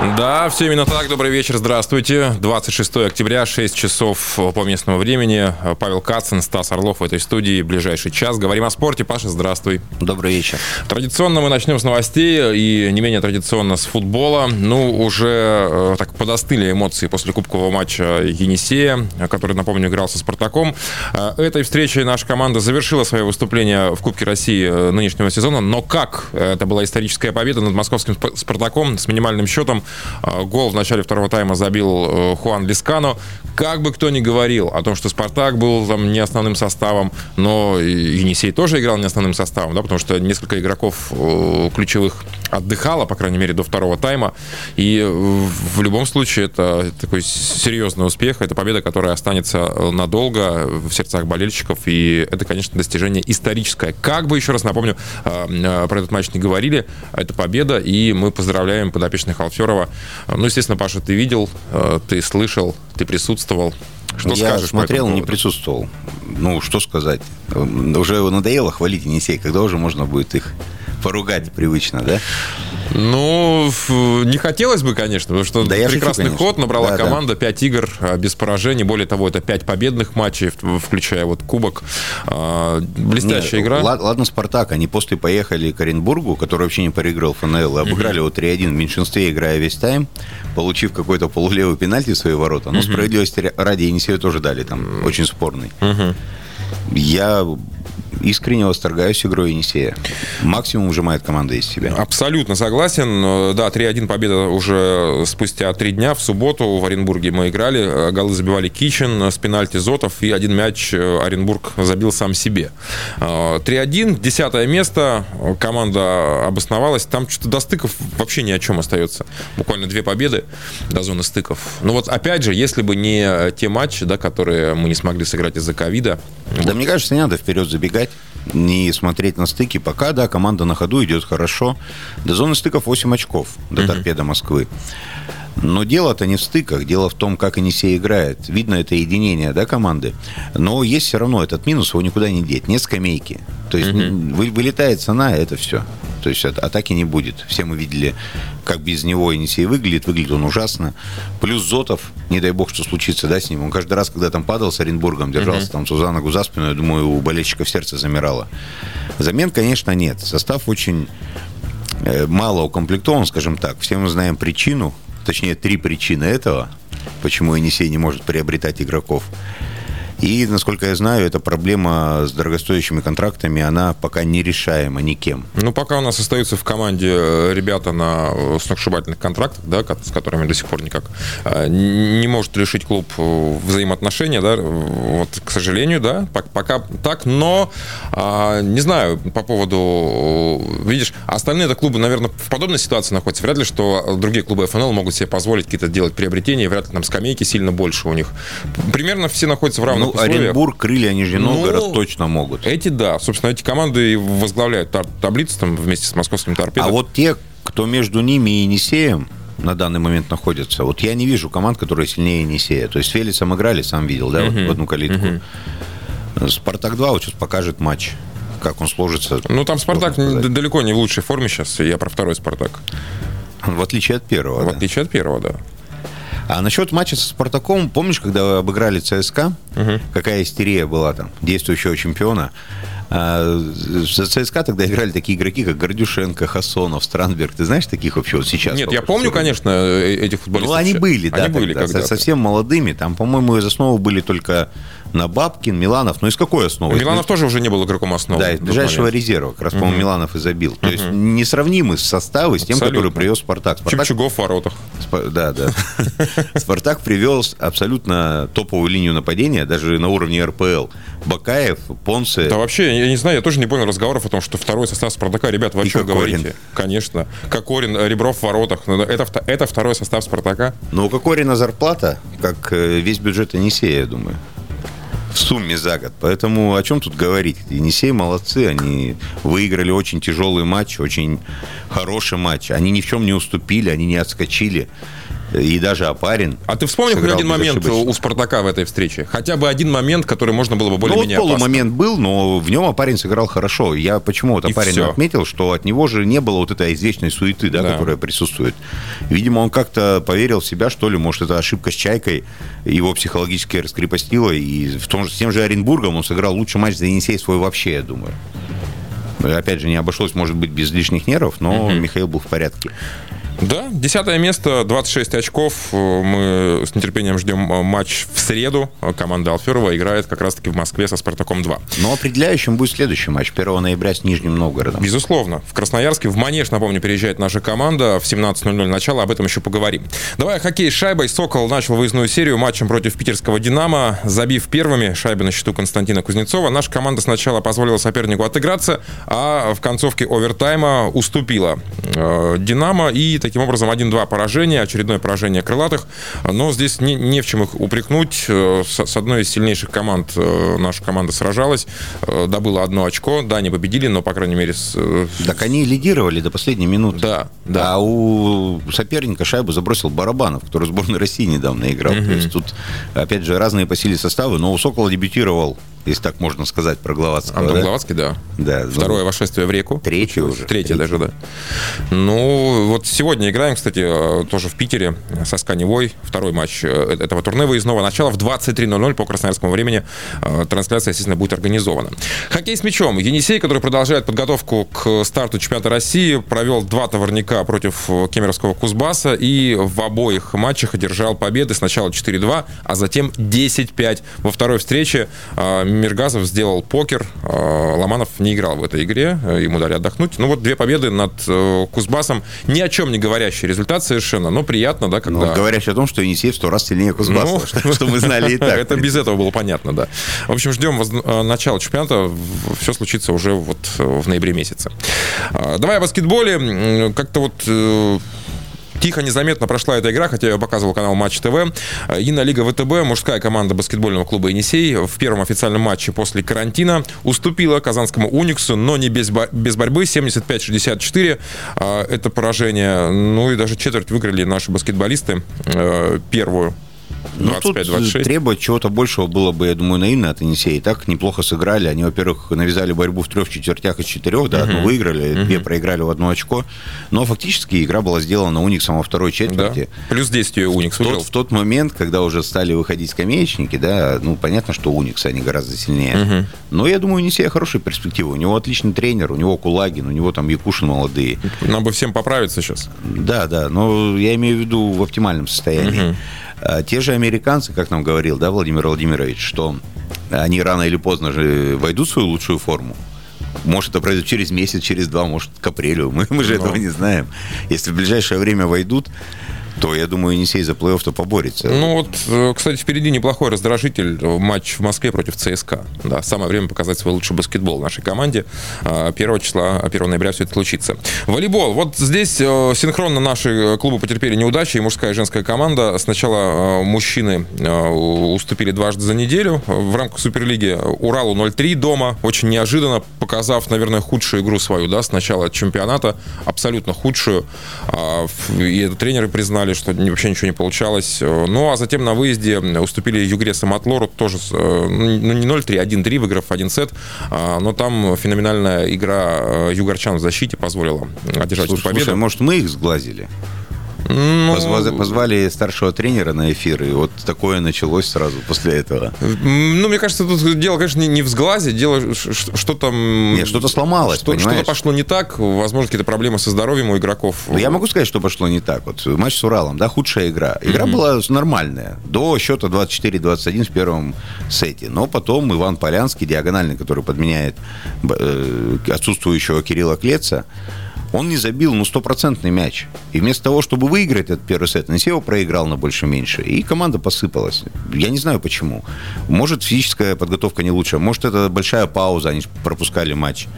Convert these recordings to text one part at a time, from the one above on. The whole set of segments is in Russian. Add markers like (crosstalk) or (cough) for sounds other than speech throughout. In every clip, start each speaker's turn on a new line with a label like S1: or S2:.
S1: Да, все именно так. Добрый вечер, здравствуйте. 26 октября, 6 часов по местному времени. Павел Кацин, Стас Орлов в этой студии. Ближайший час. Говорим о спорте. Паша, здравствуй.
S2: Добрый вечер.
S1: Традиционно мы начнем с новостей и не менее традиционно с футбола. Ну, уже э, так подостыли эмоции после кубкового матча Енисея, который, напомню, играл со «Спартаком». Э, этой встречей наша команда завершила свое выступление в Кубке России э, нынешнего сезона. Но как? Это была историческая победа над московским «Спартаком» с минимальным счетом гол в начале второго тайма забил э, Хуан Лискано. Как бы кто ни говорил о том, что «Спартак» был там не основным составом, но Енисей тоже играл не основным составом, да, потому что несколько игроков э, ключевых отдыхало, по крайней мере, до второго тайма. И в любом случае это такой серьезный успех. Это победа, которая останется надолго в сердцах болельщиков. И это, конечно, достижение историческое. Как бы, еще раз напомню, э, про этот матч не говорили, это победа. И мы поздравляем подопечных Алферова ну, естественно, Паша, ты видел, э, ты слышал, ты присутствовал.
S2: Что Я скажешь смотрел, не присутствовал. Ну, что сказать. Уже надоело хвалить Енисей. Когда уже можно будет их поругать привычно, да?
S1: Ну, не хотелось бы, конечно, потому что да прекрасный шучу, ход набрала да, команда, да. 5 игр а, без поражений, более того, это 5 победных матчей, включая вот кубок. А, блестящая Нет, игра.
S2: Ладно, Спартак, они после поехали к Оренбургу, который вообще не проиграл ФНЛ, и обыграли его 3-1 в меньшинстве, играя весь тайм, получив какой-то полулевый пенальти в свои ворота. Но справедливости ради Енисею тоже дали там, очень спорный. Я искренне восторгаюсь игрой Енисея. Максимум выжимает команда из себя.
S1: Абсолютно согласен. Да, 3-1 победа уже спустя три дня. В субботу в Оренбурге мы играли. Голы забивали Кичин с пенальти Зотов. И один мяч Оренбург забил сам себе. 3-1, десятое место. Команда обосновалась. Там что-то до стыков вообще ни о чем остается. Буквально две победы до зоны стыков. Ну вот опять же, если бы не те матчи, да, которые мы не смогли сыграть из-за ковида.
S2: Да вот. мне кажется, не надо вперед забегать не смотреть на стыки. Пока, да, команда на ходу идет хорошо. До зоны стыков 8 очков, до торпеда Москвы. Но дело-то не в стыках, дело в том, как Енисей играет. Видно это единение да, команды. Но есть все равно этот минус, его никуда не деть. Нет скамейки. То есть угу. вылетает цена, это все. То есть атаки не будет. Все мы видели, как без него Енисей выглядит. Выглядит он ужасно. Плюс Зотов, не дай бог, что случится да, с ним. Он каждый раз, когда там падал с Оренбургом, держался угу. там за ногу за спину, я думаю, у болельщиков сердце замирало. Замен, конечно, нет. Состав очень э, мало укомплектован, скажем так. Все мы знаем причину, точнее, три причины этого, почему Енисей не может приобретать игроков. И, насколько я знаю, эта проблема с дорогостоящими контрактами, она пока не решаема никем.
S1: Ну, пока у нас остаются в команде э, ребята на э, сногсшибательных контрактах, да, с которыми до сих пор никак э, не может решить клуб взаимоотношения, да, вот, к сожалению, да, пока так, но а, не знаю по поводу, видишь, остальные это клубы, наверное, в подобной ситуации находятся. Вряд ли, что другие клубы ФНЛ могут себе позволить какие-то делать приобретения, вряд ли там скамейки сильно больше у них. Примерно все находятся в равных
S2: ну, Оренбург, Крылья, Нижний Новгород ну, точно могут.
S1: Эти, да. Собственно, эти команды возглавляют таблицу там вместе с московским торпедом.
S2: А вот те, кто между ними и Енисеем, на данный момент находятся. Вот я не вижу команд, которые сильнее Енисея. То есть Фелисом играли, сам видел, да, uh-huh. вот в одну калитку. Uh-huh. Спартак 2 вот сейчас покажет матч как он сложится.
S1: Ну, там Спартак далеко не в лучшей форме сейчас. Я про второй Спартак.
S2: В отличие от первого.
S1: В да. отличие от первого, да.
S2: А насчет матча со Спартаком, помнишь, когда обыграли ЦСКА, угу. какая истерия была там, действующего чемпиона? А, за ЦСКА тогда играли такие игроки, как Гордюшенко, Хасонов, Странберг. Ты знаешь таких вообще вот сейчас?
S1: Нет, я помню, конечно, э, этих футболистов.
S2: Ну, они были, да, они были тогда, совсем молодыми. Там, по-моему, из основы были только на Бабкин, Миланов. Ну, из какой основы?
S1: Миланов тоже уже не был игроком основы.
S2: Да, из ближайшего момент. резерва. Как раз, по-моему, угу. Миланов и забил. То угу. есть несравнимы составы с тем, Абсолютно. который привез Спартак.
S1: Спартак... Чепчугов в воротах.
S2: Спа... Да, да. (laughs) Спартак привез абсолютно топовую линию нападения, даже на уровне РПЛ. Бакаев, Понце.
S1: Да вообще, я не знаю, я тоже не понял разговоров о том, что второй состав Спартака, ребят, вы о чем говорите? Конечно. Кокорин, Ребров в воротах. Ну, это, это второй состав Спартака.
S2: Ну, у Кокорина зарплата, как э, весь бюджет Енисея, я думаю в сумме за год. Поэтому о чем тут говорить? Енисей молодцы, они выиграли очень тяжелый матч, очень хороший матч. Они ни в чем не уступили, они не отскочили. И даже Апарин.
S1: А ты вспомнил хоть один момент у Спартака в этой встрече? Хотя бы один момент, который можно было бы более-менее
S2: Ну, вот полумомент был, но в нем Апарин сыграл хорошо. Я почему вот Апарин
S1: все.
S2: отметил, что от него же не было вот этой извечной суеты, да,
S1: Да.
S2: которая присутствует. Видимо, он как-то поверил в себя, что ли, может, это ошибка с Чайкой его психологически раскрепостила, и в том же, с тем же Оренбургом он сыграл лучший матч за Енисей свой вообще, я думаю. Опять же, не обошлось, может быть, без лишних нервов, но Михаил был в порядке.
S1: Да, десятое место, 26 очков. Мы с нетерпением ждем матч в среду. Команда Алферова играет как раз-таки в Москве со «Спартаком-2».
S2: Но определяющим будет следующий матч 1 ноября с Нижним Новгородом.
S1: Безусловно. В Красноярске в Манеж, напомню, переезжает наша команда. В 17.00 начало, об этом еще поговорим. Давай о хоккее с шайбой. «Сокол» начал выездную серию матчем против питерского «Динамо». Забив первыми, шайбы на счету Константина Кузнецова, наша команда сначала позволила сопернику отыграться, а в концовке овертайма уступила э, «Динамо». И таким образом 1-2 поражения, очередное поражение крылатых. Но здесь не, не в чем их упрекнуть. Э, С, с одной из сильнейших команд э, наша команда сражалась, э, добыла одно очко. Да, не победили, но, по крайней мере, с,
S2: Так они лидировали до последней минуты.
S1: да, да.
S2: А у соперника шайбу забросил Барабанов, который в сборной России недавно играл. То есть тут, опять же, разные по силе составы, но у Сокола дебютировал, если так можно сказать, про Гловацкого.
S1: Антон
S2: да?
S1: Гловацкий, да.
S2: Да, ну,
S1: Второе вошествие в реку.
S2: Третье уже.
S1: Третье даже, да. Ну, вот сегодня играем, кстати, э, тоже в Питере со Сканевой. Второй матч э, этого турне выездного. Начало в 23.00 по красноярскому времени. Э, Трансляция, естественно, будет организована. Хоккей с мячом. Енисей, который продолжает подготовку к старту чемпионата России, провел два товарника против э, кемеровского Кузбасса и в обоих матчах одержал победы. Сначала 4-2, а затем 10-5. Во второй встрече э, Миргазов сделал покер. Э, Ломанов не играл в этой игре. э, Ему дали отдохнуть. Ну вот две победы над э, Кузбассом. Ни о чем не говорящий результат совершенно, но приятно, да, когда...
S2: Ну, говорящий о том, что Енисей в сто раз сильнее Кузбасса,
S1: Ну,
S2: что, мы знали и (laughs) так.
S1: Это без этого было понятно, да. В общем, ждем воз- э, начала чемпионата. Все случится уже вот в ноябре месяце. А, Давай о баскетболе. Как-то вот Тихо, незаметно прошла эта игра, хотя я показывал канал Матч ТВ. Единая лига ВТБ, мужская команда баскетбольного клуба «Енисей» в первом официальном матче после карантина уступила казанскому «Униксу», но не без, бо- без борьбы, 75-64. А, Это поражение. Ну и даже четверть выиграли наши баскетболисты. э, Первую.
S2: Ну, тут
S1: 25-26.
S2: требовать чего-то большего было бы, я думаю, наивно от Енисея. Так неплохо сыграли. Они, во-первых, навязали борьбу в трех четвертях из четырех, да, одну выиграли, две проиграли в одно очко. Но фактически игра была сделана Униксом во второй
S1: Да.
S2: четверти.
S1: Плюс 10 ее Уникс
S2: В тот, в тот момент, когда уже стали выходить скамеечники, да, ну, понятно, что Уникс, они гораздо сильнее. Но я думаю, у Енисея хорошая перспектива. У него отличный тренер, у него Кулагин, у него там Якушин молодые.
S1: Нам бы всем поправиться сейчас.
S2: Да, да, но я имею в виду в оптимальном состоянии. Те же американцы, как нам говорил, да, Владимир Владимирович, что они рано или поздно же войдут в свою лучшую форму. Может, это произойдет через месяц, через два, может, к апрелю. (laughs) Мы, мы же этого не знаем. Если в ближайшее время войдут, то, я думаю, Енисей за плей-офф-то поборется.
S1: Ну вот, э, кстати, впереди неплохой раздражитель. э, Матч в Москве против ЦСКА. Да, самое время показать свой лучший баскетбол нашей команде. 1 числа, 1 ноября все это случится. Волейбол. Вот здесь э, синхронно наши клубы потерпели неудачи. И мужская и женская команда. Сначала мужчины уступили дважды за неделю. В рамках Суперлиги Уралу 0-3 дома. Очень неожиданно, показав, наверное, худшую игру свою, да, с начала чемпионата. Абсолютно худшую. А, И тренеры признали, что ни- вообще ничего не получалось. Э, Ну, а затем на выезде уступили Югре Самотлору, тоже, э, ну, не 0-3, 1-3, выиграв один сет. А, Но там феноменальная игра э, югорчан в защите позволила одержать эту
S2: Слушай,
S1: победу.
S2: слушай, может, мы их сглазили?
S1: Ну,
S2: Позва- Позвали старшего тренера на эфир, и вот такое началось сразу после этого.
S1: Ну, мне кажется, тут дело, конечно, не- в сглазе, дело, ш- что там...
S2: Нет, что-то сломалось,
S1: что-? Что-то пошло не так, возможно, какие-то проблемы со здоровьем у игроков.
S2: Ну, Я могу сказать, что пошло не так. Вот матч с Уралом, да, худшая игра. Игра была нормальная. До счета 24-21 в первом сете. Но потом Иван Полянский, диагональный, который подменяет э, отсутствующего Кирилла Клеца, он не забил, ну, стопроцентный мяч. И вместо того, чтобы выиграть этот первый сет, Несева проиграл на больше-меньше. И команда посыпалась. Я не знаю почему. Может, физическая подготовка не лучшая. Может, это большая пауза, они пропускали матч.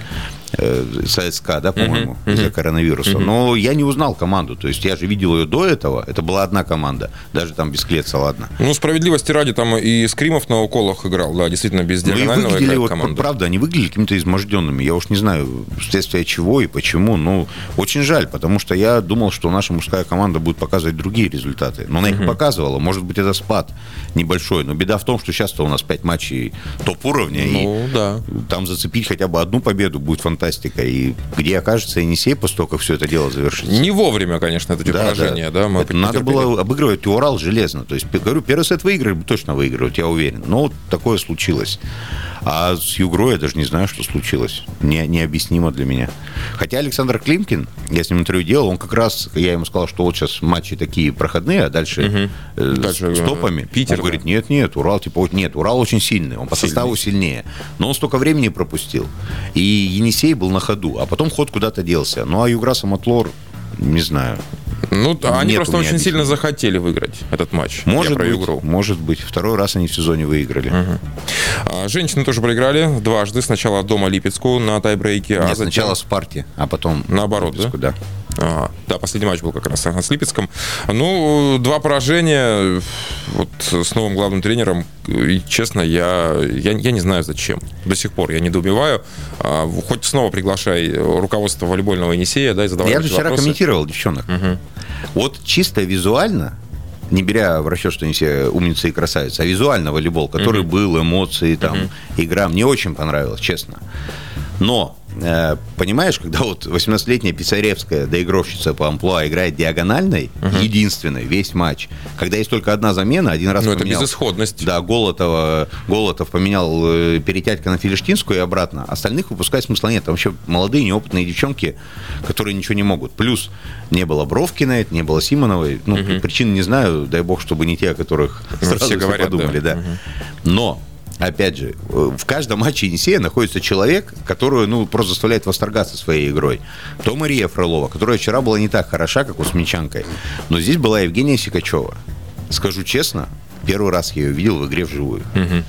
S2: Э, ССК, да, по-моему, uh-huh, из-за коронавируса. Uh-huh. Но я не узнал команду. То есть я же видел ее до этого. Это была одна команда. Даже там без Клеца, ладно.
S1: Ну, справедливости ради, там и Скримов на уколах играл, да, действительно, без ну, диагонального
S2: выглядели, вот, команду. Правда, они выглядели какими-то изможденными. Я уж не знаю, вследствие чего и почему. Ну, очень жаль, потому что я думал, что наша мужская команда будет показывать другие результаты. Но она их uh-huh. показывала. Может быть, это спад небольшой. Но беда в том, что сейчас-то у нас 5 матчей топ-уровня. Ну, и да. там зацепить хотя бы одну победу будет фантастика. И где окажется Енисей после того, как все это дело завершится.
S1: Не вовремя, конечно, это да, поражение. Да. Да,
S2: мы это надо было обыгрывать Урал железно. То есть, говорю, первый сет выиграли, точно выигрывают, я уверен. Но вот такое случилось. А с Югрой я даже не знаю, что случилось. Не, необъяснимо для меня. Хотя Александр Климкин, я с ним интервью делал, он как раз, я ему сказал, что вот сейчас матчи такие проходные, а дальше, угу. э, дальше с топами. Питер, он да. говорит, нет, нет, Урал, типа, вот нет, Урал очень сильный, он по Сильный. составу сильнее. Но он столько времени пропустил. И Енисей был на ходу, а потом ход куда-то делся. Ну, а Югра Самотлор, не знаю.
S1: Ну, они просто очень сильно захотели выиграть этот матч.
S2: Может быть, игру. может быть. Второй раз они в сезоне выиграли. Угу.
S1: А, женщины тоже проиграли дважды. Сначала дома Липецку на тайбрейке.
S2: А Нет, а затем... сначала Спарте, а потом
S1: Наоборот, Липецку, да? да. А, да, последний матч был как раз с Липецком. Ну, два поражения вот с новым главным тренером. И, честно, я, я, я не знаю зачем. До сих пор я недоумеваю. А, хоть снова приглашай руководство волейбольного Енисея, да, и задавай
S2: Я же вчера вопросы. комментировал девчонок. Угу. Вот чисто визуально не беря в расчет, что они все умницы и красавицы, а визуально волейбол, который mm был, эмоции, там, mm игра, мне очень понравилось, честно. Но Э, понимаешь, когда вот 18-летняя Писаревская доигровщица по амплуа играет диагональной, угу. единственной, весь матч, когда есть только одна замена, один раз
S1: Ну, это безысходность.
S2: Да, Голотова, Голотов поменял э, Перетятька на Филиштинскую и обратно. Остальных выпускать смысла нет. Там вообще молодые, неопытные девчонки, которые ничего не могут. Плюс не было Бровкиной, не было Симоновой. Ну, угу. причин не знаю, дай бог, чтобы не те, о которых ну, сразу все, говорят, подумали. Да. Да. Угу. Но опять же, в каждом матче Енисея находится человек, который, ну, просто заставляет восторгаться своей игрой. То Мария Фролова, которая вчера была не так хороша, как у Смельчанкой, но здесь была Евгения Сикачева. Скажу честно, первый раз я ее видел в игре вживую. Угу.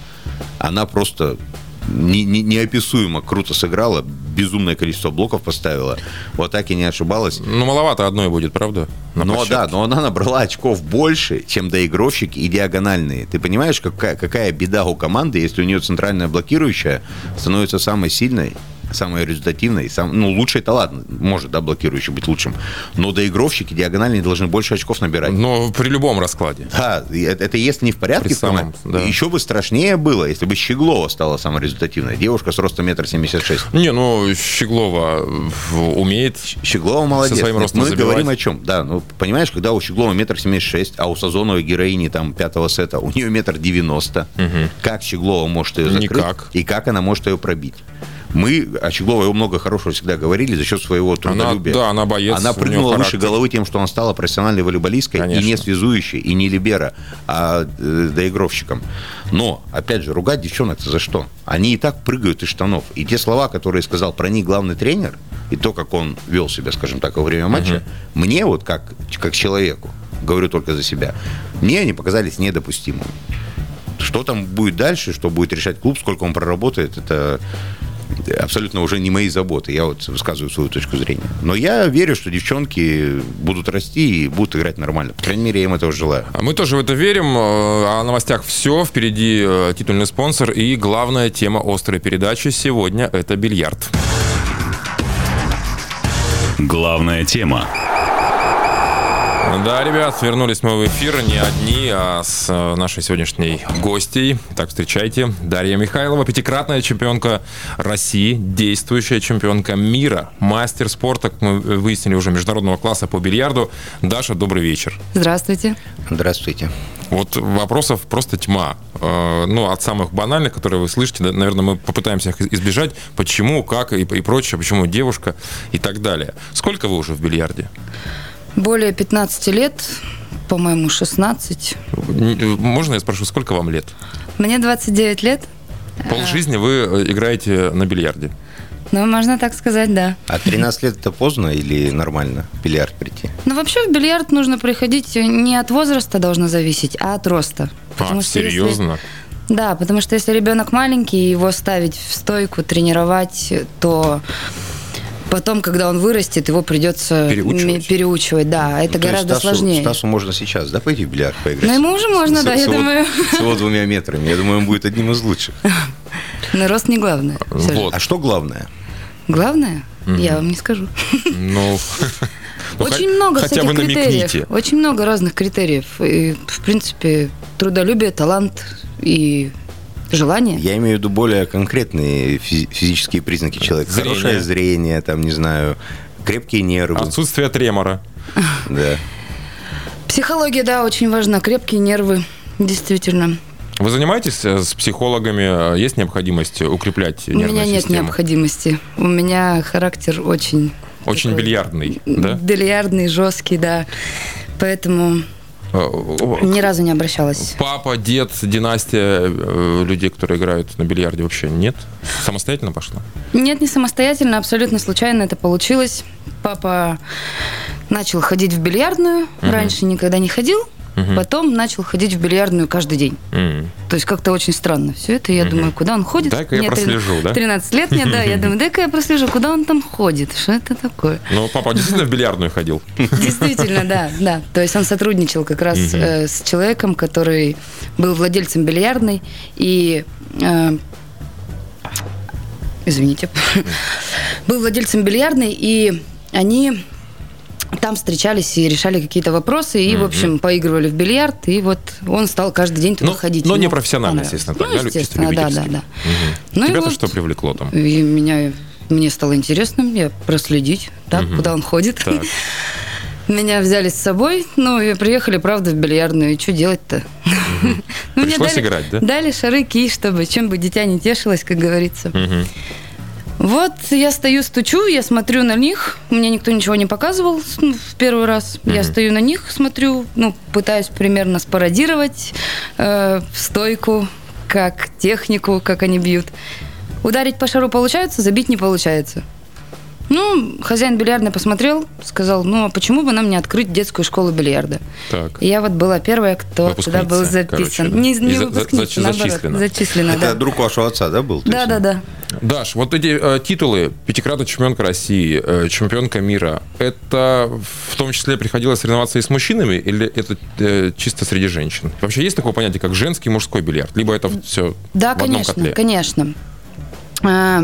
S2: Она просто не, не, неописуемо круто сыграла, безумное количество блоков поставила. В атаке не ошибалась.
S1: Ну, маловато одной будет, правда?
S2: Ну да, но она набрала очков больше, чем доигровщики и диагональные. Ты понимаешь, какая, какая беда у команды, если у нее центральная блокирующая становится самой сильной самое результативное, сам, ну, лучший это ладно, может, да, блокирующий быть лучшим, но доигровщики диагональные должны больше очков набирать.
S1: Но при любом раскладе.
S2: Да, это, это если не в порядке, при самом, да. еще бы страшнее было, если бы Щеглова стала самой результативной. Девушка с ростом метр семьдесят шесть.
S1: Не, ну, Щеглова умеет
S2: Щеглова молодец. Со своим ростом Мы забивать. говорим о чем? Да, ну, понимаешь, когда у Щеглова метр семьдесят шесть, а у Сазоновой героини там пятого сета, у нее метр девяносто. Угу. Как Щеглова может ее закрыть? Никак. И как она может ее пробить? Мы о Щегловой много хорошего всегда говорили за счет своего трудолюбия.
S1: Она, да, она боец.
S2: Она прыгнула выше головы тем, что она стала профессиональной волейболисткой Конечно. и не связующей, и не либера, а э, доигровщиком. Но, опять же, ругать девчонок за что? Они и так прыгают из штанов. И те слова, которые сказал про них главный тренер, и то, как он вел себя, скажем так, во время матча, угу. мне вот как, как человеку, говорю только за себя, мне они показались недопустимыми. Что там будет дальше, что будет решать клуб, сколько он проработает, это абсолютно уже не мои заботы. Я вот высказываю свою точку зрения. Но я верю, что девчонки будут расти и будут играть нормально. По крайней мере, я им этого желаю.
S1: А мы тоже в это верим. О новостях все. Впереди э, титульный спонсор и главная тема острой передачи сегодня – это бильярд.
S3: Главная тема.
S1: Да, ребят, вернулись мы в эфир не одни, а с э, нашей сегодняшней гостей. Так, встречайте. Дарья Михайлова, пятикратная чемпионка России, действующая чемпионка мира, мастер спорта, как мы выяснили уже, международного класса по бильярду. Даша, добрый вечер.
S4: Здравствуйте.
S2: Здравствуйте.
S1: Вот вопросов просто тьма. Э, ну, от самых банальных, которые вы слышите, наверное, мы попытаемся их избежать. Почему, как и, и прочее, почему девушка и так далее. Сколько вы уже в бильярде?
S4: Более 15 лет, по-моему, 16.
S1: Можно я спрошу, сколько вам лет?
S4: Мне 29 лет.
S1: Пол жизни вы э, играете на бильярде?
S4: Ну, можно так сказать, да.
S2: А 13 лет это поздно или нормально в бильярд прийти?
S4: Ну, вообще в бильярд нужно приходить не от возраста должно зависеть, а от роста.
S1: А, серьезно?
S4: Если... Да, потому что если ребенок маленький, его ставить в стойку, тренировать, то Потом, когда он вырастет, его придется
S1: Переучивать.
S4: переучивать. Да, это
S2: Ну, то есть
S4: гораздо
S2: Стасу-
S4: сложнее.
S2: Стасу можно сейчас, да, пойти в бильярд поиграть?
S4: Ну, ему уже можно,
S2: С-
S4: да,
S2: с
S4: я
S2: его-
S4: думаю.
S2: С его двумя метрами. Я думаю, он будет одним из лучших. (laughs)
S4: Но рост не главное.
S1: Вот.
S2: А что главное?
S4: Главное, я вам не скажу.
S1: Ну, (laughs) (laughs) ну,
S4: Очень много
S1: хотя
S4: всяких
S1: бы
S4: критериев.
S1: намекните.
S4: Очень много разных критериев. И, в принципе, трудолюбие, талант и желание.
S2: Я имею в виду более конкретные физи- физические признаки человека.
S1: Зрение.
S2: Хорошее зрение, там, не знаю, крепкие нервы.
S1: Отсутствие тремора. (laughs)
S2: Да.
S4: Психология, да, очень важна. Крепкие нервы, действительно.
S1: Вы занимаетесь э, с психологами? Есть необходимость укреплять
S4: У
S1: нервную
S4: меня нет
S1: систему?
S4: необходимости. У меня характер очень...
S1: Очень
S4: такой
S1: бильярдный, да?
S4: Бильярдный, жесткий, да. Поэтому ни разу не обращалась.
S1: Папа, дед, династия э, людей, которые играют на бильярде, вообще нет? Самостоятельно пошла?
S4: Нет, не самостоятельно, абсолютно случайно это получилось. Папа начал ходить в бильярдную, раньше никогда не ходил, потом начал ходить в бильярдную каждый день.
S1: М.
S4: То есть как-то очень странно все это. Я думаю, куда он ходит?
S1: Дай-ка я прослежу, да?
S4: 13 лет мне, да. Я думаю, дай-ка я прослежу, куда он там ходит, что это такое.
S1: Ну, папа действительно в бильярдную ходил?
S4: Действительно, да, да. То есть он сотрудничал как раз э, с человеком, который был владельцем бильярдной и э, извините, (laughs) был владельцем бильярдной, и они там встречались и решали какие-то вопросы, и, в общем, поигрывали в бильярд, и вот он стал каждый день туда
S1: Ну,
S4: ходить.
S1: но
S4: Ему
S1: не профессионально, естественно, так,
S4: Ну,
S1: да,
S4: естественно, да, да, да.
S1: Мгм.
S4: Ну
S1: Тебя-то
S4: вот-
S1: что привлекло там?
S4: И меня, мне стало интересно, я проследить, так, куда он ходит.
S1: Так. (laughs)
S4: Меня взяли с собой, ну и приехали, правда, в бильярдную. И что делать-то? (laughs) Ну, мне
S1: Пришлось
S4: дали-
S1: играть, да?
S4: Дали шары, кий, чтобы чем бы дитя не тешилось, как говорится.
S1: Мгм.
S4: Вот я стою, стучу, я смотрю на них. Мне никто ничего не показывал ну, в первый раз. Я стою на них, смотрю, ну, пытаюсь примерно спародировать э, стойку, как технику, как они бьют. Ударить по шару получается, забить не получается. Ну, хозяин бильярдной посмотрел, сказал, ну, а почему бы нам не открыть детскую школу бильярда?
S1: Так.
S4: И я вот была первая, кто туда был записан.
S1: короче, да.
S4: Не, не
S1: за- за-
S4: выпускница,
S1: за-
S4: наоборот,
S1: зачислена.
S4: зачислена,
S2: Это
S4: да.
S2: друг вашего отца, да, был?
S4: Да, да, да.
S1: Даш, вот эти э, титулы, пятикратная чемпионка России, э, чемпионка мира, это в том числе приходилось соревноваться и с мужчинами, или это э, чисто среди женщин? Вообще есть такое понятие, как женский и мужской бильярд? Либо это все
S4: Да,
S1: в одном
S4: конечно,
S1: котле?
S4: конечно. А,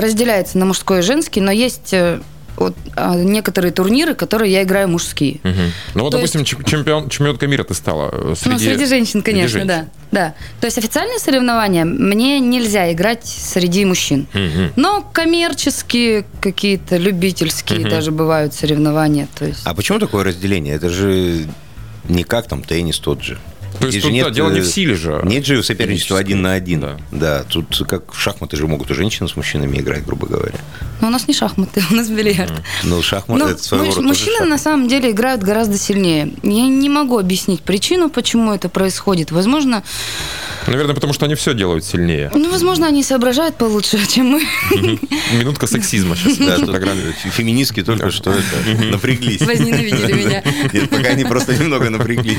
S4: Разделяется на мужской и женский, но есть э, вот, а, некоторые турниры, которые я играю мужские.
S1: Мгм. Ну вот,
S4: То
S1: допустим, чем- чемпион, чемпионка мира ты стала э, среди...
S4: ну, среди женщин,
S1: среди
S4: конечно,
S1: женщин.
S4: да. да. То есть официальные соревнования мне нельзя играть среди мужчин.
S1: Мгм.
S4: Но коммерческие какие-то, любительские даже бывают соревнования. То есть...
S2: А почему такое разделение? Это же не как там теннис тот же.
S1: То есть тут, да, дело не
S2: э,
S1: в силе же.
S2: Нет же соперничества один на один.
S1: Да.
S2: Да. тут как в шахматы же могут и женщины с мужчинами играть, грубо говоря.
S4: Но у нас не шахматы, у нас бильярд.
S2: Ну, шахматы
S4: Ну,
S2: это своего рода
S4: мужчины на самом деле играют гораздо сильнее. Я не могу объяснить причину, почему это происходит. Возможно,
S1: Наверное, потому что они все делают сильнее.
S4: ну, возможно, они соображают получше, чем мы.
S1: Минутка сексизма сейчас.
S2: Да, феминистки только что напряглись.
S4: Возненавидели меня.
S2: Нет, пока они просто немного напряглись.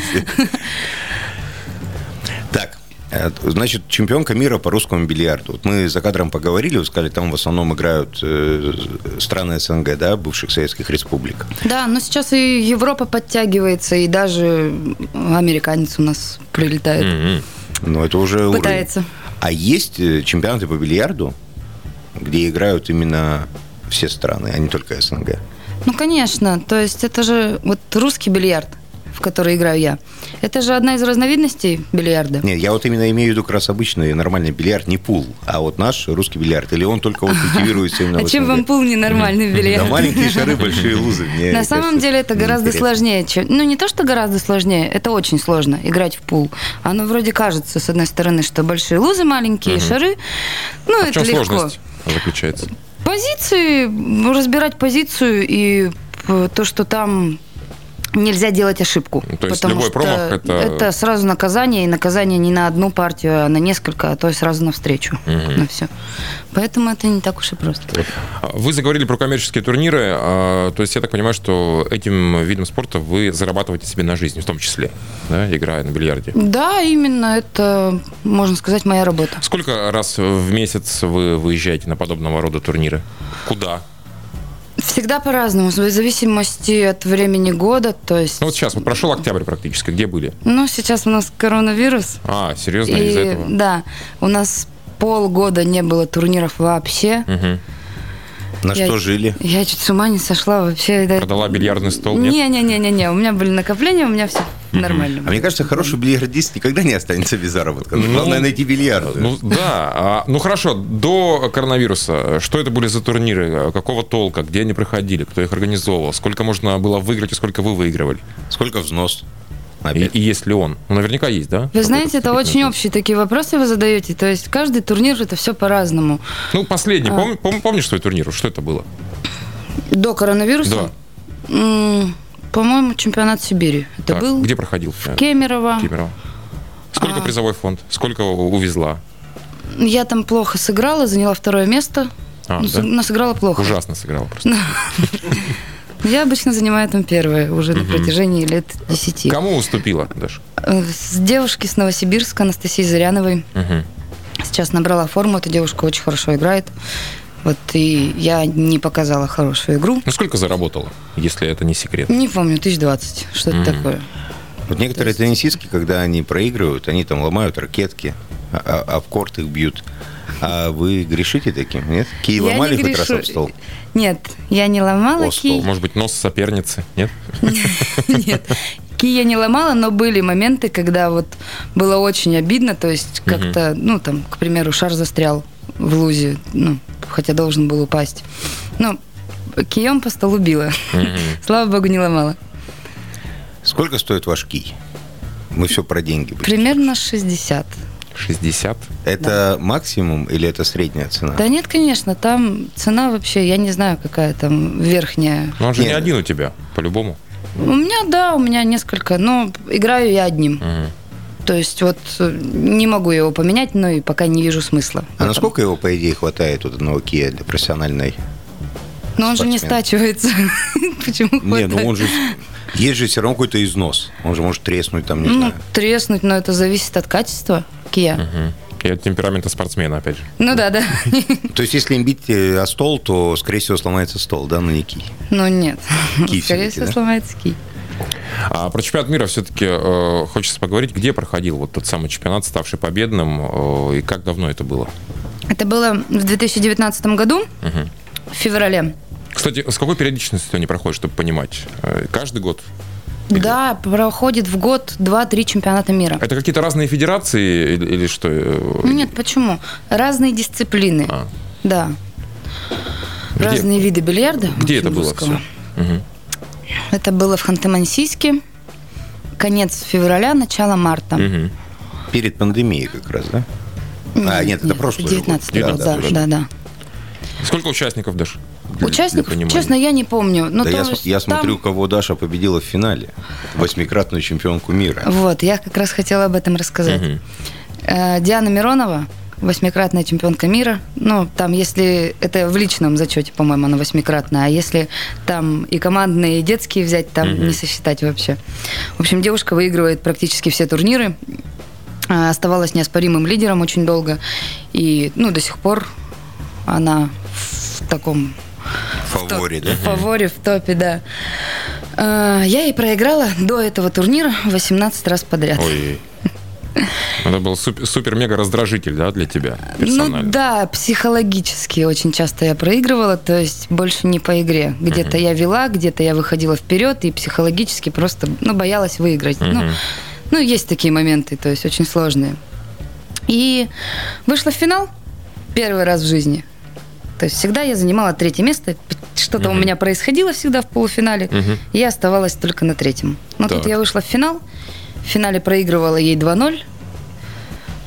S2: Э, значит, чемпионка мира по русскому бильярду. Вот мы за кадром поговорили, вы сказали, там в основном играют э, страны СНГ, да, бывших советских республик.
S4: Да, но сейчас и Европа подтягивается, и даже американец у нас прилетает.
S1: Мгм.
S2: Но это уже уровень.
S4: Пытается.
S2: А есть э, чемпионаты по бильярду, где играют именно все страны, а не только СНГ?
S4: Ну, конечно. То есть это же вот русский бильярд, в который играю я. Это же одна из разновидностей бильярда.
S2: Нет, я вот именно имею в виду как раз обычный нормальный бильярд, не пул, а вот наш русский бильярд. Или он только вот культивируется именно
S4: А чем вам пул ненормальный
S2: Да,
S4: бильярд?
S2: маленькие шары, большие лузы. Мне
S4: На самом деле это гораздо сложнее. чем- Ну, не то, что гораздо сложнее, это очень сложно играть в пул. Оно вроде кажется, с одной стороны, что большие лузы, маленькие шары. Ну,
S1: А
S4: это
S1: чем
S4: легко.
S1: сложность заключается?
S4: Позиции, разбирать позицию и то, что там нельзя делать ошибку.
S1: Ну, то есть любой промах это-
S4: это сразу наказание, и наказание не на одну партию, а на несколько, а то и сразу навстречу. На все. Поэтому это не так уж и просто.
S1: Вы заговорили про коммерческие турниры, а, то есть я так понимаю, что этим видом спорта вы зарабатываете себе на жизнь, в том числе, да, играя на бильярде.
S4: Да, именно это, можно сказать, моя работа.
S1: Сколько раз в месяц вы выезжаете на подобного рода турниры? Куда?
S4: Всегда по-разному, в зависимости от времени года. То есть,
S1: Ну вот сейчас, вот прошел октябрь практически, где были?
S4: ну, сейчас у нас коронавирус.
S1: А, серьезно,
S4: и,
S1: из-за этого?
S4: Да, у нас полгода не было турниров вообще.
S1: Мгм.
S2: На
S4: Я-
S2: что жили?
S4: Я чуть с ума не сошла вообще. да.
S1: Продала бильярдный стол, нет?
S4: Не-не-не-не, у меня были накопления, у меня все нормально.
S2: А мне кажется, хороший бильярдист никогда не останется без заработка.
S1: Ну,
S2: Главное найти бильярд.
S1: Ну да, А, ну хорошо, до коронавируса, что это были за турниры, какого толка, где они проходили, кто их организовывал, сколько можно было выиграть и сколько вы выигрывали?
S2: Сколько взнос?
S1: И, и есть ли он? Ну, наверняка есть, да?
S4: Вы знаете, это очень
S1: вступительный
S4: общие такие вопросы вы задаете. То есть каждый турнир это все по-разному.
S1: Ну, последний,
S4: А.
S1: пом- пом- помнишь свой турнир? Что это было?
S4: До коронавируса,
S1: Да.
S4: м, по-моему, чемпионат Сибири. Это
S1: Так,
S4: был
S1: Где проходил?
S4: Кемерово.
S1: Кемерово. Сколько
S4: А.
S1: призовой фонд? Сколько увезла?
S4: Я там плохо сыграла, заняла второе место.
S1: А,
S4: Ну,
S1: да?
S4: но сыграла плохо.
S1: Ужасно сыграла просто.
S4: Я обычно занимаю там первое уже на протяжении лет десяти.
S1: Кому уступила, Даша?
S4: С девушки с Новосибирска, Анастасией Заряновой. Сейчас набрала форму, эта девушка очень хорошо играет. Вот и я не показала хорошую игру.
S1: Ну, сколько заработала, если это не секрет?
S4: Не помню, тысяч двадцать, что-то
S1: Мгм.
S4: такое.
S2: Вот некоторые теннисистки, когда они проигрывают, они там ломают ракетки, а, а- об корт их бьют. А вы грешите таким, нет?
S4: Я
S2: ломали
S4: не
S2: хоть раз
S4: грешу.
S2: об стол?
S4: Нет, я не ломала
S2: О, стол.
S4: кий.
S1: Может быть, нос соперницы, нет? (laughs)
S4: Нет, кий я не ломала, но были моменты, когда вот было очень обидно, то есть как-то, ну там, к примеру, шар застрял в лузе, ну, хотя должен был упасть. Ну, кием по столу била.
S1: Мгм. (laughs)
S4: Слава богу, не ломала.
S2: Сколько стоит ваш кий? Мы все про деньги. будем.
S4: Примерно 60.
S1: 60?
S2: Это максимум или это средняя цена?
S4: Да нет, конечно, там цена вообще, я не знаю, какая там верхняя.
S1: Но он же не
S2: Нет.
S1: один у тебя, по-любому.
S4: У меня, да, у меня несколько, но играю я одним.
S1: Мгм.
S4: То есть вот э, не могу его поменять, но и пока не вижу смысла.
S2: А насколько его, по идее, хватает у одного кия для профессиональной?
S4: Но он же не
S2: спортсмен?
S4: стачивается. (laughs) Почему
S2: Не,
S4: хватает?
S2: ну он же... Есть же все равно какой-то износ. Он же может треснуть там, не
S4: Ну,
S2: знаю.
S4: треснуть, но это зависит от качества кия.
S1: Мгм. И от темперамента спортсмена, опять же.
S4: Ну да, да. (laughs)
S2: То есть, если им бить э, о стол, то, скорее всего, сломается стол, да, но не кий.
S4: Ну нет. (laughs) Скорее всего, сломается ки.
S1: А про чемпионат мира все-таки хочется поговорить, где проходил вот тот самый чемпионат, ставший победным, э, и как давно это было?
S4: Это было в 2019 году,
S1: Мгм.
S4: в феврале.
S1: Кстати, с какой периодичностью они проходят, чтобы понимать? Э, Каждый год? Или-
S4: Да, проходит в год 2-3 чемпионата мира.
S1: Это какие-то разные федерации или, или что? э,
S4: Ну, Нет, почему? Разные дисциплины.
S1: А.
S4: Да.
S1: Где?
S4: Разные виды бильярда.
S1: Где это было все? Мгм.
S4: Это было в Ханты-Мансийске. Конец февраля, начало марта.
S1: Мгм.
S2: Перед пандемией как раз, да? А, нет, это прошлый же год.
S4: 19
S2: Да, да,
S4: да, да.
S1: Сколько участников для
S4: Участников, честно, я не помню. Ну,
S2: Да
S4: то
S2: я, я
S4: там-
S2: смотрю, кого Даша победила в финале. Восьмикратную чемпионку мира.
S4: Вот, я как раз хотела об этом рассказать. Э, Диана Миронова, восьмикратная чемпионка мира. Ну, там, если это в личном зачете, по-моему, она восьмикратная, а если там и командные, и детские взять, там
S1: Мгм.
S4: не сосчитать вообще. В общем, девушка выигрывает практически все турниры. А, Оставалась неоспоримым лидером очень долго. И, ну, до сих пор она в таком
S2: В фаворе, да?
S4: в фаворе, в топе, да. А, Я ей проиграла до этого турнира 18 раз подряд.
S1: Ой. Это был суп- супер-мега раздражитель, да, для тебя
S4: Ну
S1: персонально?
S4: да, психологически очень часто я проигрывала, то есть больше не по игре. Где-то я вела, где-то я выходила вперед и психологически просто ну, боялась выиграть. Ну,
S1: Мгм.
S4: ну, есть такие моменты, то есть очень сложные. И вышла в финал первый раз в жизни. То есть всегда я занимала третье место. Что-то у
S1: Мгм.
S4: меня происходило всегда в полуфинале.
S1: Мгм.
S4: И я оставалась только на третьем. Но тут
S1: Так.
S4: я вышла в финал. В финале проигрывала ей 2-0.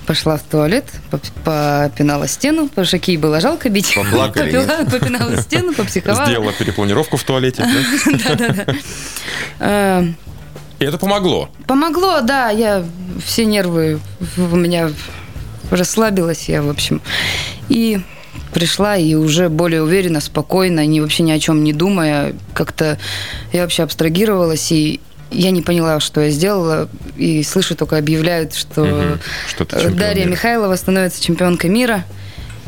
S4: Пошла в туалет, поп- попинала стену, потому что кий было жалко бить.
S2: Поплакали,
S4: Попила- попинала стену, попсиховала.
S1: Сделала перепланировку в туалете. да? (laughs)
S4: Э,
S1: И это помогло.
S4: Помогло, да, я все нервы у меня расслабилась я, в общем. И пришла и уже более уверенно, спокойно, ни вообще ни о чем не думая, как-то я вообще абстрагировалась и я не поняла, что я сделала, и слышу только объявляют, что
S1: Мгм. Что
S4: э, Дарья
S1: мира.
S4: Михайлова становится чемпионкой мира.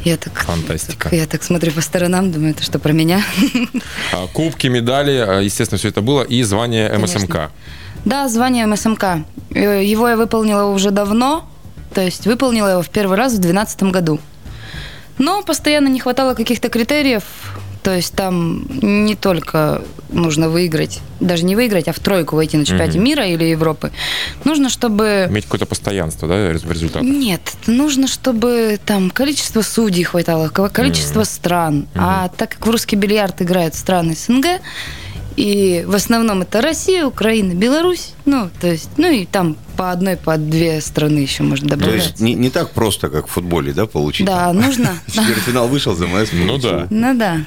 S4: Я так,
S1: Фантастика.
S4: так- я так смотрю по сторонам, думаю, это что про меня?
S1: А, Кубки, медали, а, естественно, все это было, и звание
S4: Конечно.
S1: МСМК.
S4: Да, звание МСМК. Э, Его я выполнила уже давно, то есть выполнила его в первый раз в 2012 году. Но постоянно не хватало каких-то критериев, то есть там не только нужно выиграть, даже не выиграть, а в тройку войти на чемпионате мира или Европы. Нужно, чтобы...
S1: Иметь какое-то постоянство, да, в результатах?
S4: Нет, нужно, чтобы там количество судей хватало, ко- количество стран. А так как в русский бильярд играют страны СНГ, и в основном это Россия, Украина, Беларусь, ну, то есть, ну и там по одной, по две страны еще можно
S2: То
S4: добавлять.
S2: есть не, не так просто, как в футболе, да, получить?
S4: Да, нужно. (laughs)
S2: Четвертьфинал вышел, ЗМС
S1: Ну
S2: получил.
S1: да.
S4: Ну да.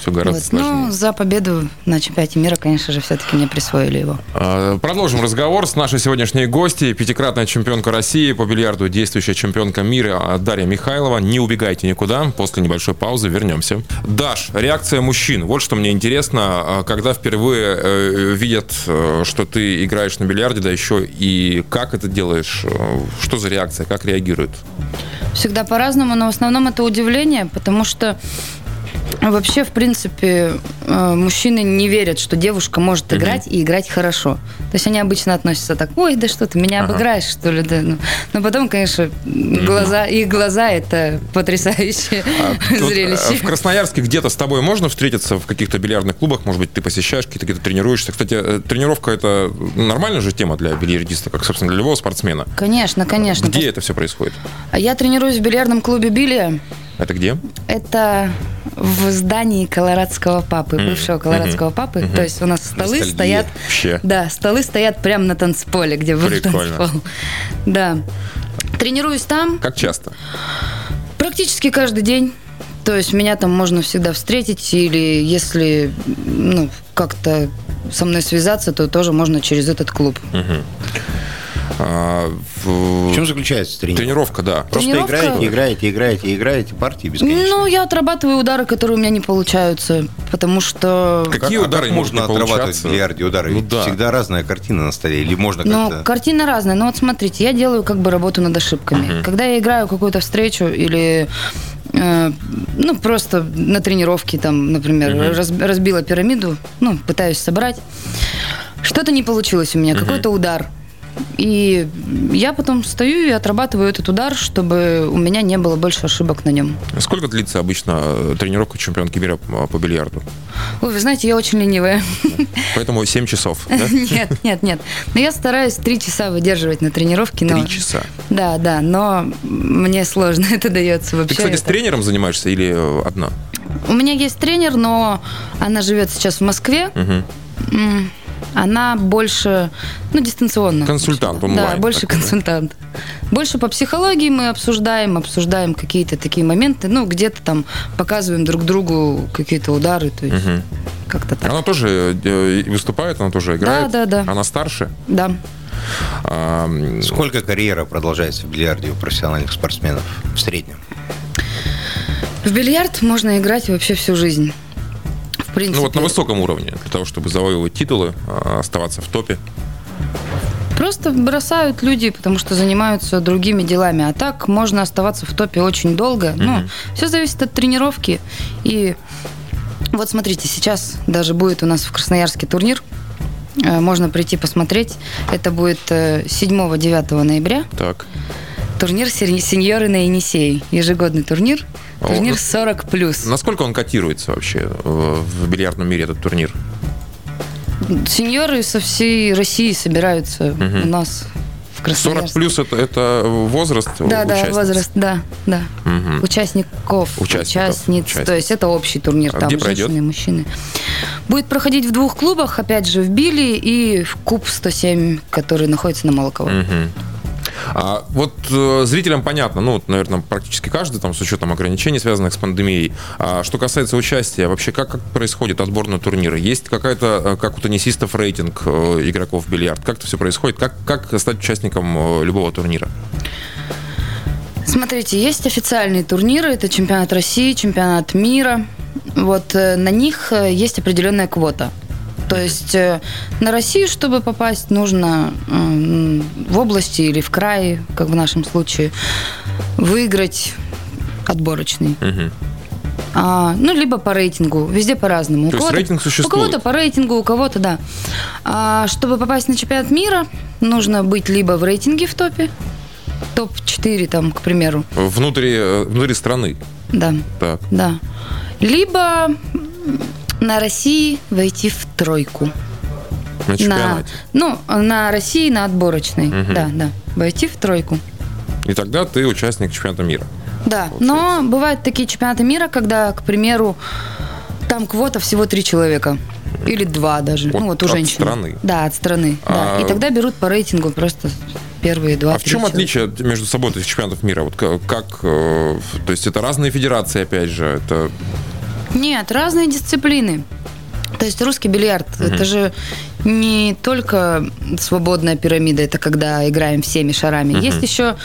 S1: Все гораздо
S4: Вот.
S1: сложнее.
S4: Ну, за победу на чемпионате мира, конечно же, все-таки мне присвоили его.
S1: А, Продолжим разговор с нашей сегодняшней гостьей, пятикратная чемпионка России по бильярду, действующая чемпионка мира Дарья Михайлова. Не убегайте никуда, после небольшой паузы вернемся. Даш, реакция мужчин. Вот что мне интересно, а, когда впервые э, видят, э, что ты играешь на бильярде, да еще и как это делаешь, э, что за реакция, как реагируют?
S4: Всегда по-разному, но в основном это удивление, потому что вообще, в принципе, э, мужчины не верят, что девушка может играть и играть хорошо. То есть они обычно относятся так, ой, да что ты, меня
S1: Ага.
S4: обыграешь, что ли? Да? Ну, но потом, конечно, глаза, их глаза – это потрясающее
S1: Вот, э,
S4: зрелище.
S1: В Красноярске где-то с тобой можно встретиться в каких-то бильярдных клубах? Может быть, ты посещаешь какие-то, где-то тренируешься? Кстати, э, тренировка – это нормальная же тема для бильярдиста, как, собственно, для любого спортсмена.
S4: Конечно, конечно.
S1: Где это все происходит?
S4: А Я тренируюсь в бильярдном клубе «Билия».
S1: Это где?
S4: Это в здании колорадского папы, бывшего колорадского папы. То есть у нас столы
S2: Ностальгия.
S4: стоят...
S1: Вообще.
S4: Да, столы стоят прямо на танцполе, где был
S1: Прикольно.
S4: танцпол. Да. Тренируюсь там
S1: Как часто?
S4: практически каждый день. То есть меня там можно всегда встретить, или если ну, как-то со мной связаться, то тоже можно через этот клуб.
S1: А,
S2: В
S1: в-
S2: чем заключается тренировка?
S1: Тренировка, да.
S2: Просто
S4: Тренировка-
S2: играете, играете, играете, играете, партии бесконечно.
S4: Ну, я отрабатываю удары, которые у меня не получаются, потому что...
S1: Какие
S2: Как- а
S1: удары
S2: как
S1: могут
S2: можно отрабатывать в бильярде удары?
S1: Ну
S2: Ведь
S1: да.
S2: Всегда разная картина на столе. Или можно
S4: Ну,
S2: как-то...
S4: картина разная. Но вот смотрите, я делаю как бы работу над ошибками. Когда я играю какую-то встречу или э, ну, просто на тренировке, там, например, раз- разбила пирамиду, ну, пытаюсь собрать. Что-то не получилось у меня, какой-то удар. И я потом стою и отрабатываю этот удар, чтобы у меня не было больше ошибок на нем.
S1: Сколько длится обычно э, тренировка чемпионки мира по бильярду?
S4: Ой, вы знаете, я очень ленивая.
S1: Поэтому 7 часов, (laughs) да?
S4: Нет, нет, нет. Но я стараюсь три часа выдерживать на тренировке. но-
S1: Три часа.
S4: Да, да, но мне сложно (laughs) это дается вообще.
S1: Ты, кстати, с тренером занимаешься или э, одна?
S4: У меня есть тренер, но она живет сейчас в Москве.
S1: Мгм.
S4: Она больше, ну, дистанционно.
S1: Консультант
S4: Да,
S1: онлайн
S4: больше
S1: такой, да?
S4: консультант. Больше по психологии мы обсуждаем, обсуждаем какие-то такие моменты. Ну, где-то там показываем друг другу какие-то удары. То есть
S1: Мгм.
S4: как-то так.
S1: Она тоже э, выступает, она тоже играет?
S4: да, да.
S1: Она старше?
S4: Да.
S1: А,
S2: Сколько карьера продолжается в бильярде у профессиональных спортсменов в среднем?
S4: В бильярд можно играть вообще всю жизнь. В принципе.
S1: Ну вот на высоком уровне, для того, чтобы завоевывать титулы, а, оставаться в топе.
S4: Просто бросают люди, потому что занимаются другими делами. А так можно оставаться в топе очень долго. Ну, все зависит от тренировки. И вот смотрите, сейчас даже будет у нас в Красноярске турнир. Э, Можно прийти посмотреть. Это будет э, 7-9 ноября.
S1: Так.
S4: Турнир сеньоры на Енисей. Ежегодный турнир.
S1: О,
S4: Турнир
S1: ну,
S4: 40 плюс.
S1: Насколько он котируется вообще э, в бильярдном мире, этот турнир?
S4: Сеньоры со всей России собираются
S1: Мгм.
S4: у нас в
S1: 40
S4: Красноярске.
S1: плюс это, это возраст
S4: Да, да, возраст, да, да.
S1: Мгм.
S4: Участников,
S1: Участников,
S4: участниц.
S1: участниц.
S4: То есть это общий турнир,
S1: А
S4: там
S1: где
S4: женщины
S1: пройдет?
S4: и мужчины. Будет проходить в двух клубах, опять же, в Билли и в Куб 107, который находится на Молоково.
S1: Мгм. А вот э, зрителям понятно, ну, вот, наверное, практически каждый, там, с учетом ограничений, связанных с пандемией. А что касается участия, вообще как, как происходит отбор на турниры? Есть какая-то, э, как у теннисистов, рейтинг э, игроков в бильярд? Как это все происходит? Как, как стать участником э, любого турнира?
S4: Смотрите, есть официальные турниры, это чемпионат России, чемпионат мира. Вот э, на них э, есть определенная квота. То есть э, на Россию, чтобы попасть, нужно м, в области или в крае, как в нашем случае, выиграть отборочный.
S1: Мгм.
S4: А, ну, либо по рейтингу. Везде по-разному. У
S1: То есть
S4: кого-то-
S1: рейтинг существует?
S4: У кого-то по рейтингу, у кого-то, да. А, чтобы попасть на чемпионат мира, нужно быть либо в рейтинге в топе, топ-4 там, к примеру,
S1: Внутри, э, внутри страны.
S4: да,
S1: Так.
S4: да. Либо на России войти в тройку.
S1: На
S4: На, ну, на России на отборочной,
S1: Мгм.
S4: да, да. Войти в тройку.
S1: И тогда ты участник чемпионата мира.
S4: Да, но бывают такие чемпионаты мира, когда, к примеру, там квота всего три человека. Или два даже.
S1: От-
S4: ну, вот у
S1: от
S4: женщин.
S1: страны?
S4: Да, от страны.
S1: А-
S4: Да. И тогда берут по рейтингу просто первые два.
S1: А в чем отличие между собой этих чемпионатов мира? Вот ка- как, э, то есть это разные федерации, опять же, это
S4: Нет, разные дисциплины. То есть русский бильярд это же не только свободная пирамида, это когда играем всеми шарами. Есть еще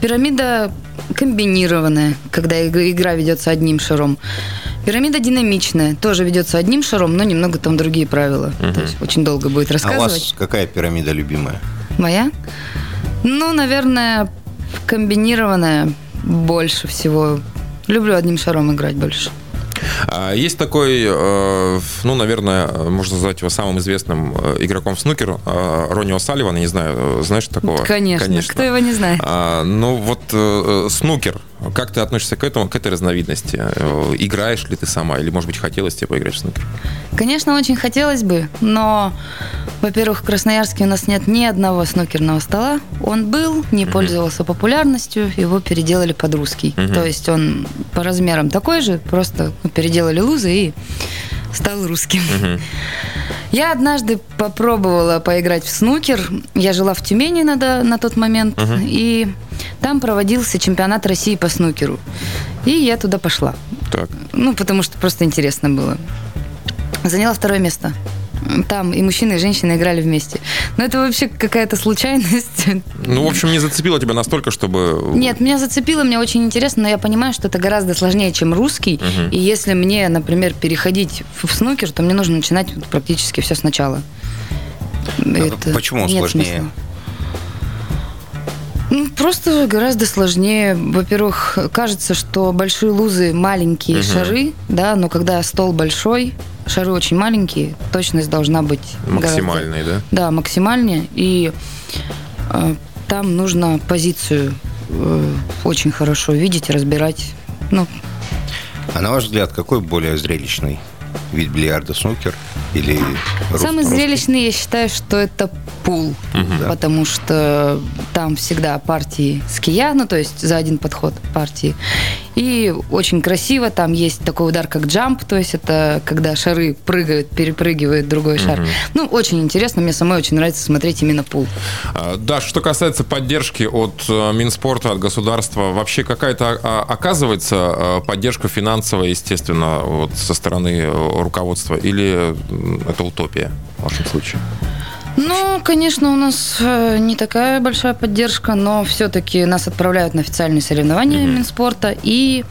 S4: пирамида комбинированная, когда иг- игра ведется одним шаром. Пирамида динамичная, тоже ведется одним шаром, но немного там другие правила. То есть очень долго будет
S2: А у
S4: рассказывать.
S2: вас какая пирамида любимая?
S4: Моя? Ну, наверное, комбинированная больше всего. Люблю одним шаром играть больше.
S1: А Есть такой, э, ну, наверное, можно назвать его самым известным э, игроком в снукер, э, Ронни О'Салливан, я не знаю, э, знаешь такого?
S4: Конечно, кто его не знает.
S1: А, ну, вот снукер, как ты относишься к этому, к этой разновидности? Э, Играешь ли ты сама, или, может быть, хотелось тебе поиграть в снукер?
S4: Конечно, очень хотелось бы, но, во-первых, в Красноярске у нас нет ни одного снукерного стола. Он был, не пользовался популярностью, его переделали под русский. То есть он по размерам такой же, просто переделали лузы и стал русским. Я однажды попробовала поиграть в снукер. Я жила в Тюмени на, на тот момент, и там проводился чемпионат России по снукеру. И я туда пошла.
S1: Так.
S4: Ну, потому что просто интересно было. Заняла второе место. Там и мужчины, и женщины играли вместе. Но это вообще какая-то случайность.
S1: Ну, в общем, не зацепило тебя настолько, чтобы...
S4: Нет, меня зацепило, мне очень интересно, но я понимаю, что это гораздо сложнее, чем русский. И если мне, например, переходить в снукер, то мне нужно начинать практически все сначала. Это
S2: почему
S4: нет
S2: сложнее?
S4: смысла. Ну, просто гораздо сложнее. Во-первых, кажется, что большие лузы маленькие шары, да, но когда стол большой, шары очень маленькие, точность должна быть гораздо-
S1: Максимальный, да?
S4: да, максимальнее. И э, там нужно позицию э, очень хорошо видеть, разбирать. Ну,
S2: А на ваш взгляд, какой более зрелищный вид бильярда? Снукер или рус-
S4: самый
S2: русский?
S4: зрелищный, я считаю, что это пул. Потому что там всегда партии с кия, ну, то есть за один подход партии. И очень красиво, там есть такой удар, как джамп, то есть это когда шары прыгают, перепрыгивают другой шар. Ну, очень интересно, мне самой очень нравится смотреть именно пул.
S1: А, Даш, что касается поддержки от э, Минспорта, от государства, вообще какая-то а, оказывается э, поддержка финансовая, естественно, вот со стороны э, руководства, или это утопия в вашем случае?
S4: Ну, конечно, у нас э, не такая большая поддержка, но все-таки нас отправляют на официальные соревнования Минспорта. И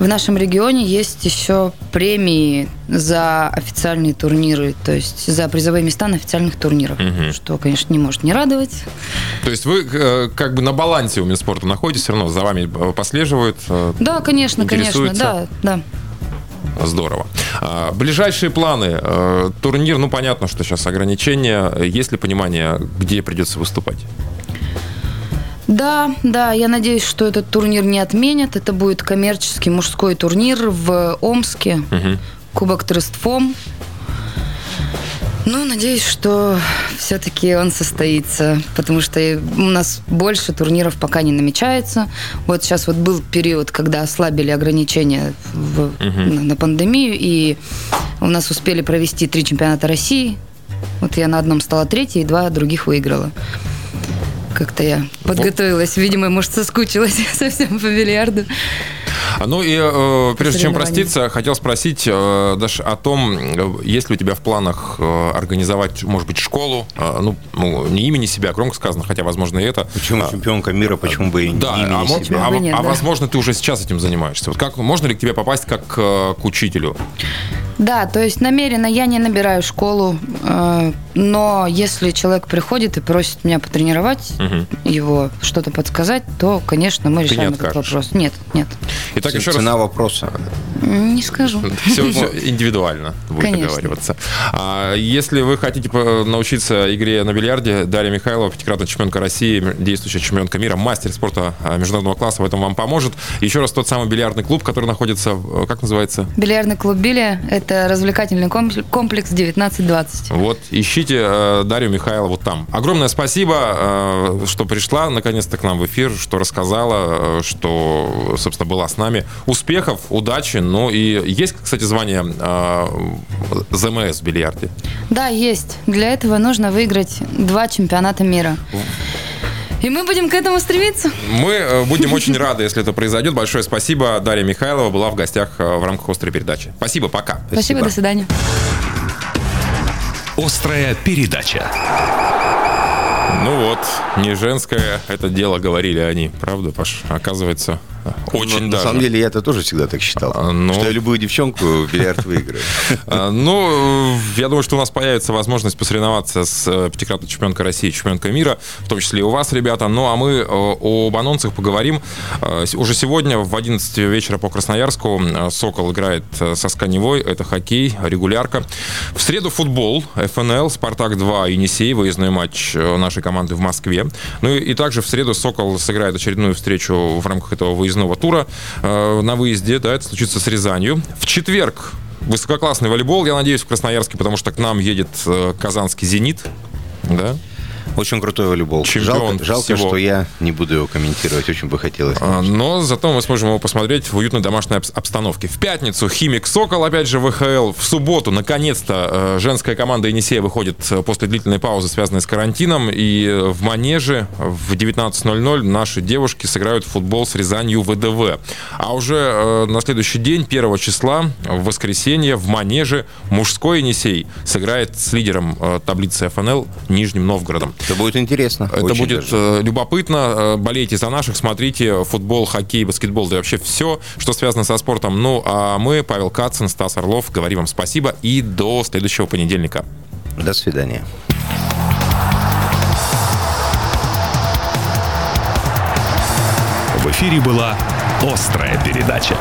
S4: в нашем регионе есть еще премии за официальные турниры, то есть за призовые места на официальных турнирах, что, конечно, не может не радовать.
S1: То есть вы э, как бы на балансе у Минспорта находитесь, все равно за вами э, послеживают.
S4: Да, конечно, конечно, да, да.
S1: Здорово. А, Ближайшие планы. Э, Турнир, ну понятно, что сейчас ограничения. Есть ли понимание, где придется выступать?
S4: Да, да, я надеюсь, что этот турнир не отменят. Это будет коммерческий мужской турнир в Омске. Кубок Трестфом. Ну, надеюсь, что все-таки он состоится, потому что у нас больше турниров пока не намечается. Вот сейчас вот был период, когда ослабили ограничения в- на, на пандемию, и у нас успели провести три чемпионата России. Вот я на одном стала третьей, и два других выиграла. Как-то я подготовилась, видимо, может, соскучилась (laughs) совсем по бильярду.
S1: А, Ну и э, прежде чем проститься, хотел спросить, э, Даш, о том, э, есть ли у тебя в планах э, организовать, может быть, школу, э, ну, ну, не имени себя, громко сказано, хотя, возможно, и это.
S2: Почему
S1: А,
S2: чемпионка мира, почему бы и не
S1: Да,
S2: имени
S1: а,
S2: себя?
S1: а-
S4: нет,
S1: а
S4: да.
S1: возможно, ты уже сейчас этим занимаешься. Вот как можно ли к тебе попасть как э, к учителю?
S4: Да, то есть намеренно я не набираю школу, э, но если человек приходит и просит меня потренировать его, что-то подсказать, то, конечно, мы
S1: Ты
S4: решаем этот
S1: откажешь?
S4: вопрос. Нет, нет.
S1: Итак, еще
S2: Цена
S1: раз.
S2: вопроса.
S4: Не скажу.
S1: Все, (laughs) индивидуально будет
S4: Конечно.
S1: договариваться. А если вы хотите научиться игре на бильярде, Дарья Михайлова, пятикратная чемпионка России, действующая чемпионка мира, мастер спорта а, международного класса, в этом вам поможет. Еще раз тот самый бильярдный клуб, который находится, в- как называется?
S4: Бильярдный клуб Билли – это развлекательный комплекс- комплекс 1920.
S1: Вот, ищите э, Дарью Михайлову там. Огромное спасибо, э, что пришла наконец-то к нам в эфир, что рассказала, э, что, собственно, была с нами. Успехов, удачи. Ну и есть, кстати, звание ЗМС в бильярде.
S4: Да, есть. Для этого нужно выиграть два чемпионата мира. И мы будем к этому стремиться.
S1: Мы будем (laughs) очень рады, если это произойдет. Большое спасибо. Дарья Михайлова была в гостях в рамках «Острой передачи». Спасибо, пока.
S4: Спасибо, до свидания.
S3: Острая передача.
S1: Ну вот, не женское это дело, говорили они. Правда, Паш? Оказывается, очень
S2: Ну, На
S1: даже.
S2: самом деле я это тоже всегда так считал.
S1: А, ну-
S2: Что я любую девчонку в бильярд выиграю. (laughs)
S1: А, Ну, я думаю, что у нас появится возможность посоревноваться с э, пятикратной чемпионкой России, чемпионкой мира, в том числе и у вас, ребята. Ну, а мы э, об анонсах поговорим. Э, Уже сегодня в 11 вечера по Красноярску «Сокол» играет со «Сканевой». Это хоккей, регулярка. В среду футбол, ФНЛ, «Спартак-2», Енисей, выездной матч нашей команды в Москве. Ну и, также в среду «Сокол» сыграет очередную встречу в рамках этого выездного тура э, на выезде. Да, это случится с Рязанью. В четверг Высококлассный волейбол, я надеюсь, в Красноярске, потому что к нам едет э, казанский «Зенит». Да?
S2: Очень крутой волейбол.
S1: Чемпион
S2: жалко, жалко
S1: всего.
S2: что я не буду его комментировать. Очень бы хотелось.
S1: А, Но зато мы сможем его посмотреть в уютной домашней обс- обстановке. В пятницу «Химик Сокол», опять же, ВХЛ. В субботу, наконец-то, э, женская команда «Енисея» выходит э, после длительной паузы, связанной с карантином. И э, в Манеже в 19.00 наши девушки сыграют в футбол с Рязанью ВДВ. А уже на следующий день, 1 числа, в воскресенье, в Манеже мужской «Енисей» сыграет с лидером таблицы ФНЛ Нижним Новгородом.
S2: Это будет интересно.
S1: Это
S2: очень
S1: будет
S2: даже.
S1: э, любопытно. Э, Болейте за наших, смотрите футбол, хоккей, баскетбол, да и вообще все, что связано со спортом. Ну, а мы, Павел Кацин, Стас Орлов, говорим вам спасибо и до следующего понедельника.
S2: До свидания.
S3: В эфире была «Острая передача».